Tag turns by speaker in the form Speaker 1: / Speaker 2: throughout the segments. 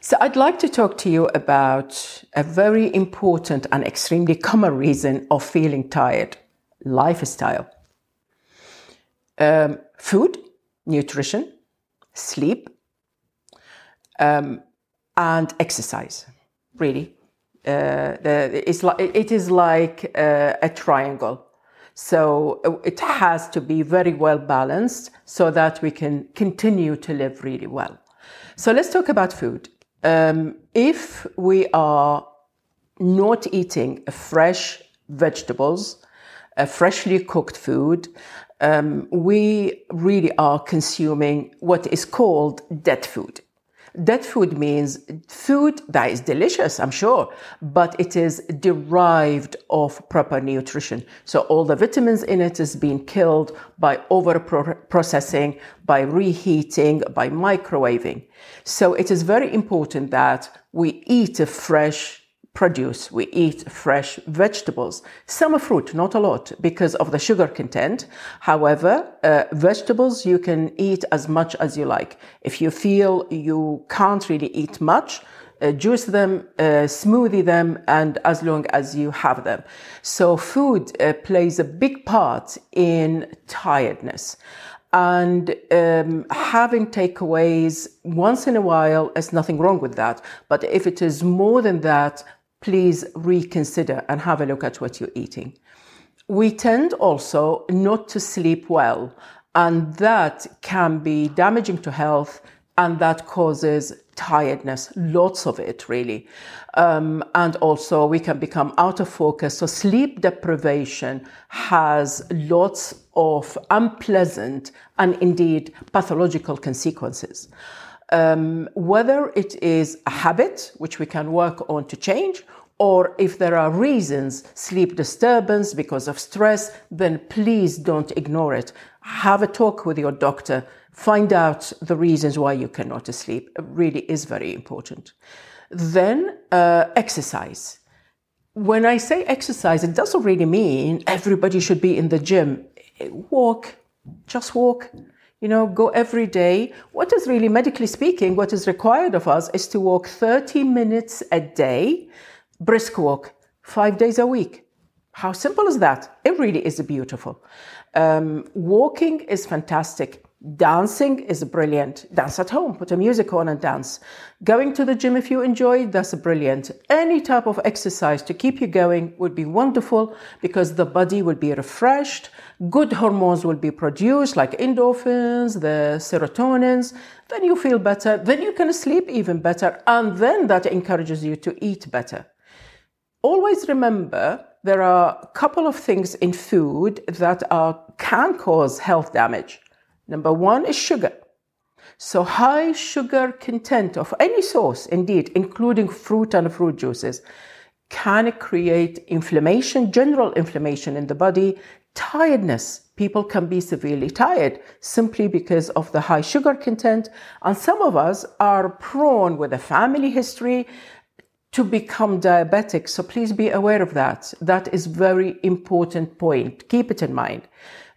Speaker 1: So, I'd like to talk to you about a very important and extremely common reason of feeling tired lifestyle. Um, food, nutrition, sleep, um, and exercise. Really, uh, the, it's like, it is like uh, a triangle. So uh, it has to be very well balanced so that we can continue to live really well. So let's talk about food. Um, if we are not eating fresh vegetables, uh, freshly cooked food, um, we really are consuming what is called dead food. Dead food means food that is delicious, I'm sure, but it is derived of proper nutrition. So all the vitamins in it is being killed by over processing, by reheating, by microwaving. So it is very important that we eat a fresh produce. We eat fresh vegetables, some fruit, not a lot because of the sugar content. However, uh, vegetables you can eat as much as you like. If you feel you can't really eat much, uh, juice them, uh, smoothie them, and as long as you have them. So food uh, plays a big part in tiredness. And um, having takeaways once in a while, there's nothing wrong with that. But if it is more than that, please reconsider and have a look at what you're eating. We tend also not to sleep well, and that can be damaging to health and that causes tiredness, lots of it really. Um, and also we can become out of focus. So sleep deprivation has lots of unpleasant and indeed pathological consequences um, whether it is a habit which we can work on to change or if there are reasons, sleep disturbance because of stress, then please don't ignore it. Have a talk with your doctor. Find out the reasons why you cannot sleep. It really is very important. Then uh, exercise. When I say exercise, it doesn't really mean everybody should be in the gym. Walk, just walk you know, go every day. What is really medically speaking, what is required of us is to walk 30 minutes a day, brisk walk, five days a week. How simple is that? It really is beautiful. Um, walking is fantastic. Dancing is brilliant. Dance at home, put a music on and dance. Going to the gym if you enjoy, that's brilliant. Any type of exercise to keep you going would be wonderful because the body will be refreshed. Good hormones will be produced like endorphins, the serotonins. Then you feel better. Then you can sleep even better. And then that encourages you to eat better. Always remember there are a couple of things in food that are, can cause health damage. Number one is sugar. So high sugar content of any source, indeed, including fruit and fruit juices, can create inflammation, general inflammation in the body, tiredness. People can be severely tired simply because of the high sugar content. And some of us are prone with a family history to become diabetic. So please be aware of that. That is very important point. Keep it in mind.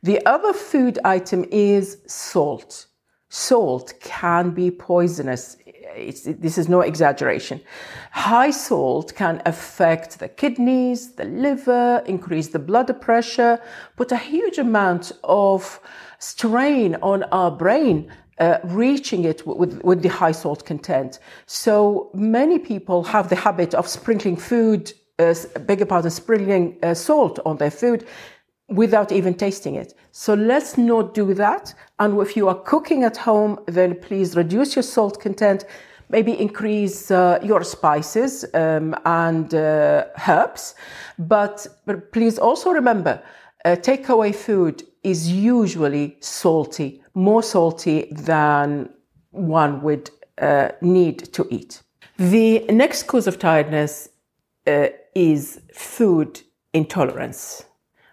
Speaker 1: The other food item is salt. Salt can be poisonous. It's, this is no exaggeration. High salt can affect the kidneys, the liver, increase the blood pressure, put a huge amount of strain on our brain uh, reaching it with, with the high salt content. So many people have the habit of sprinkling food, uh, beg part of sprinkling uh, salt on their food without even tasting it. So let's not do that. And if you are cooking at home, then please reduce your salt content, maybe increase uh, your spices um, and uh, herbs. But, but, please also remember, uh, takeaway food is usually salty, more salty than one would uh, need to eat. The next cause of tiredness uh, is food intolerance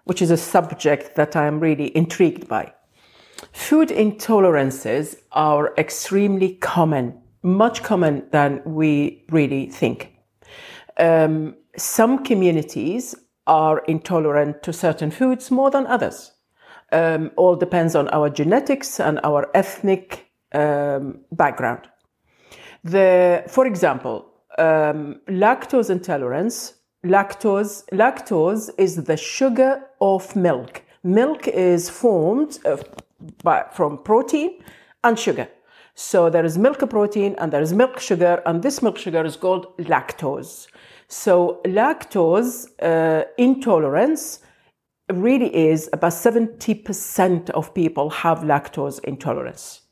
Speaker 1: which is a subject that I am really intrigued by. Food intolerances are extremely common, much common than we really think. Um, some communities are intolerant to certain foods more than others. Um, all depends on our genetics and our ethnic um, background. The, for example, um, lactose intolerance. Lactose, lactose is the sugar of milk. Milk is formed of, by, from protein and sugar. So there is milk protein and there is milk sugar, and this milk sugar is called lactose. So lactose uh, intolerance really is about 70% of people have lactose intolerance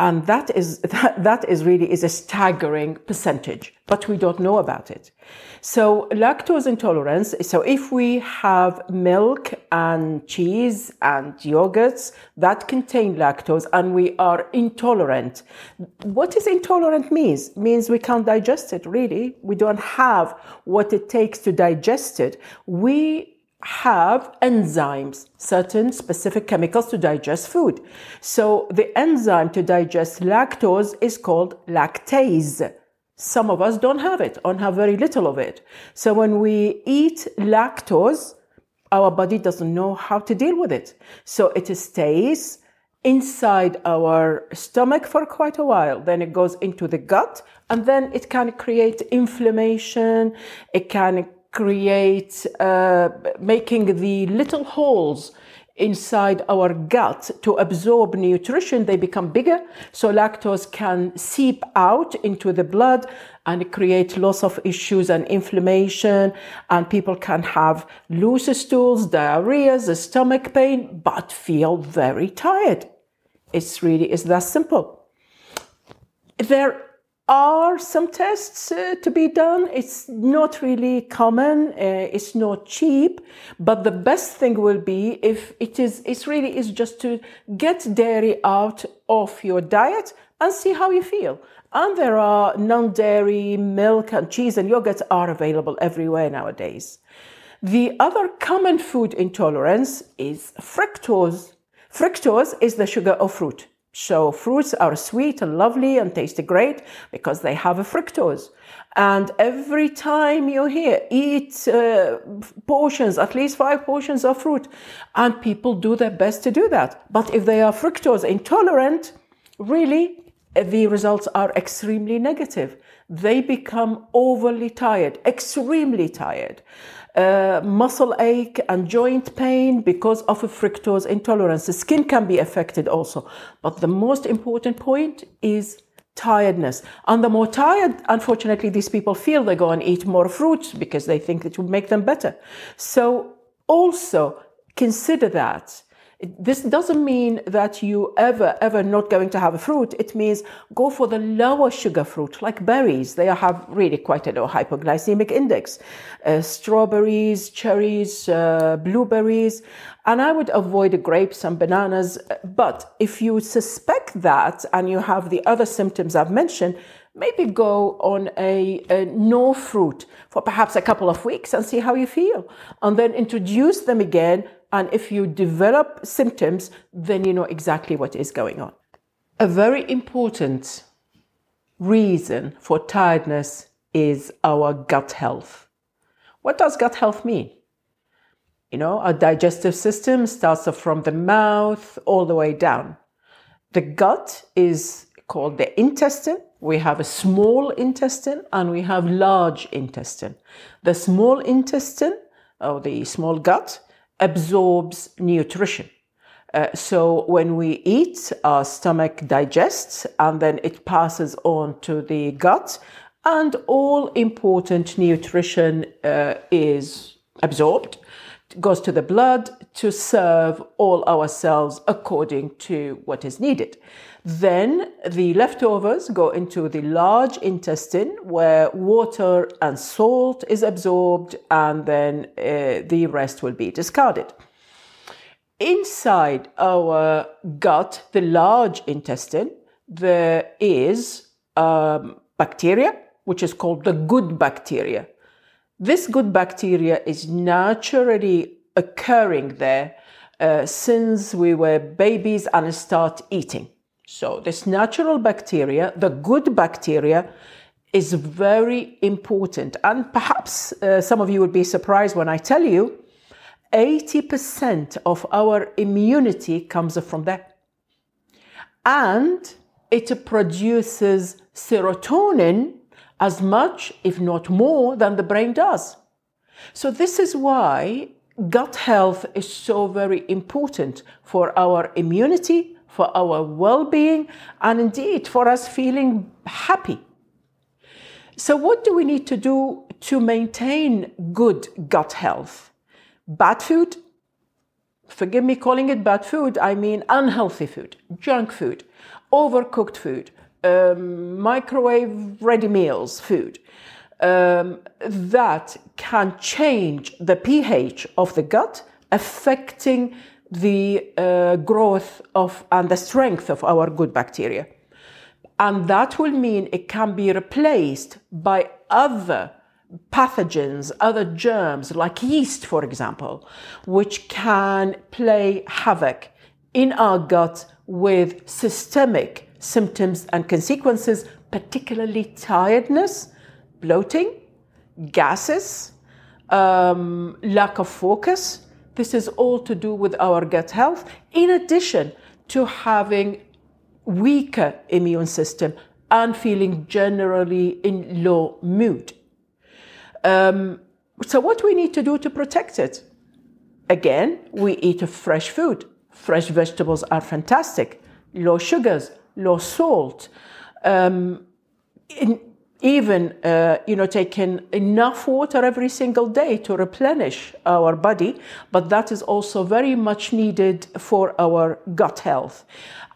Speaker 1: and that is that, that is really is a staggering percentage but we don't know about it. So lactose intolerance so if we have milk and cheese and yogurts that contain lactose and we are intolerant what is intolerant means? Means we can't digest it really. We don't have what it takes to digest it. We have enzymes, certain specific chemicals to digest food. So the enzyme to digest lactose is called lactase. Some of us don't have it or have very little of it. So when we eat lactose, our body doesn't know how to deal with it. So it stays inside our stomach for quite a while. Then it goes into the gut and then it can create inflammation. It can create, uh, making the little holes inside our gut to absorb nutrition, they become bigger. So lactose can seep out into the blood and create lots of issues and inflammation. And people can have loose stools, diarrhea, stomach pain, but feel very tired. It's really, it's that simple. There are some tests uh, to be done. It's not really common. Uh, it's not cheap, but the best thing will be if it is. It's really is just to get dairy out of your diet and see how you feel. And there are non-dairy milk and cheese and yogurts are available everywhere nowadays. The other common food intolerance is fructose. Fructose is the sugar of fruit. So fruits are sweet and lovely and taste great because they have a fructose. And every time you hear eat uh, portions, at least five portions of fruit, and people do their best to do that. But if they are fructose intolerant, really the results are extremely negative. They become overly tired, extremely tired uh, muscle ache and joint pain because of fructose intolerance. The skin can be affected also. But the most important point is tiredness. And the more tired, unfortunately, these people feel, they go and eat more fruits because they think it will make them better. So also consider that this doesn't mean that you ever, ever not going to have a fruit. It means go for the lower sugar fruit, like berries. They have really quite a low hypoglycemic index. Uh, strawberries, cherries, uh, blueberries. And I would avoid grapes and bananas. But if you suspect that and you have the other symptoms I've mentioned, maybe go on a, a, no fruit for perhaps a couple of weeks and see how you feel. And then introduce them again and if you develop symptoms, then you know exactly what is going on. A very important reason for tiredness is our gut health. What does gut health mean? You know, our digestive system starts from the mouth all the way down. The gut is called the intestine. We have a small intestine and we have large intestine. The small intestine or the small gut absorbs nutrition. Uh, so when we eat, our stomach digests and then it passes on to the gut, and all important nutrition uh, is absorbed, goes to the blood to serve all our cells according to what is needed. Then the leftovers go into the large intestine where water and salt is absorbed, and then uh, the rest will be discarded. Inside our gut, the large intestine, there is um, bacteria, which is called the good bacteria. This good bacteria is naturally occurring there uh, since we were babies and start eating. So this natural bacteria, the good bacteria, is very important. And perhaps uh, some of you would be surprised when I tell you 80% of our immunity comes from that. And it produces serotonin as much, if not more, than the brain does. So, this is why gut health is so very important for our immunity, for our well being, and indeed for us feeling happy. So, what do we need to do to maintain good gut health? Bad food, forgive me calling it bad food, I mean unhealthy food, junk food, overcooked food, um, microwave ready meals food. Um, that can change the pH of the gut, affecting the uh, growth of and the strength of our good bacteria. And that will mean it can be replaced by other pathogens, other germs, like yeast, for example, which can play havoc in our gut with systemic symptoms and consequences, particularly tiredness, bloating, gases, um, lack of focus. This is all to do with our gut health, in addition to having weaker immune system and feeling generally in low mood. Um, so, what we need to do to protect it? Again, we eat fresh food. Fresh vegetables are fantastic. Low sugars, low salt. Um, in, even uh, you know taking enough water every single day to replenish our body but that is also very much needed for our gut health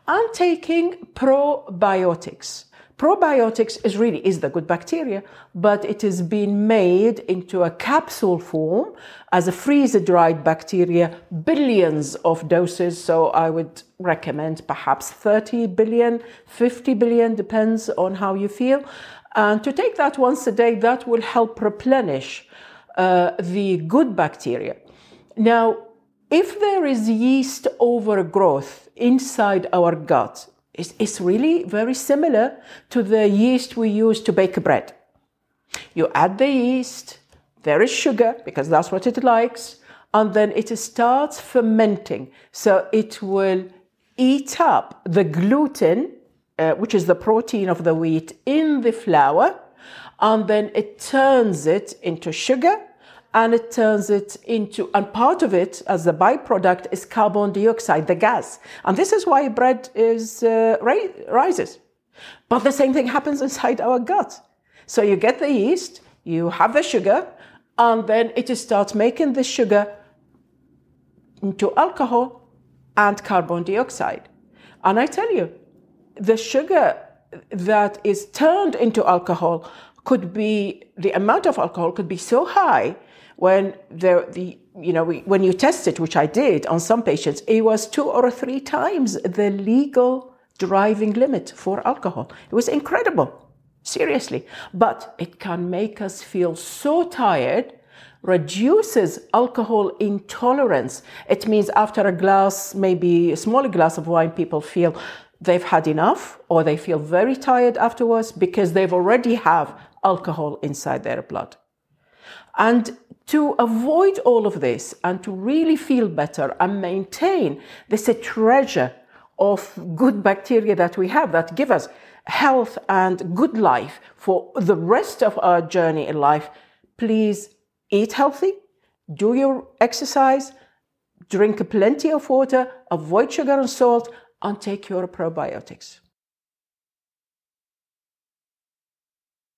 Speaker 1: and taking probiotics Probiotics is really is the good bacteria, but it is being made into a capsule form as a freeze-dried bacteria, billions of doses. So I would recommend perhaps 30 billion, 50 billion, depends on how you feel. And to take that once a day, that will help replenish uh, the good bacteria. Now, if there is yeast overgrowth inside our gut, it's, it's really very similar to the yeast we use to bake bread. You add the yeast, there is sugar because that's what it likes, and then it starts fermenting. So it will eat up the gluten, uh, which is the protein of the wheat, in the flour, and then it turns it into sugar and it turns it into, and part of it as the byproduct is carbon dioxide, the gas. And this is why bread is, uh, rises. But the same thing happens inside our gut. So you get the yeast, you have the sugar, and then it starts making the sugar into alcohol and carbon dioxide. And I tell you, the sugar that is turned into alcohol could be, the amount of alcohol could be so high when the, the you know we, when you test it, which I did on some patients, it was two or three times the legal driving limit for alcohol. It was incredible, seriously. But it can make us feel so tired reduces alcohol intolerance. It means after a glass, maybe a smaller glass of wine, people feel they've had enough or they feel very tired afterwards because they've already have alcohol inside their blood. And to avoid all of this and to really feel better and maintain this treasure of good bacteria that we have that give us health and good life for the rest of our journey in life, please eat healthy, do your exercise, drink plenty of water, avoid sugar and salt, and take your probiotics.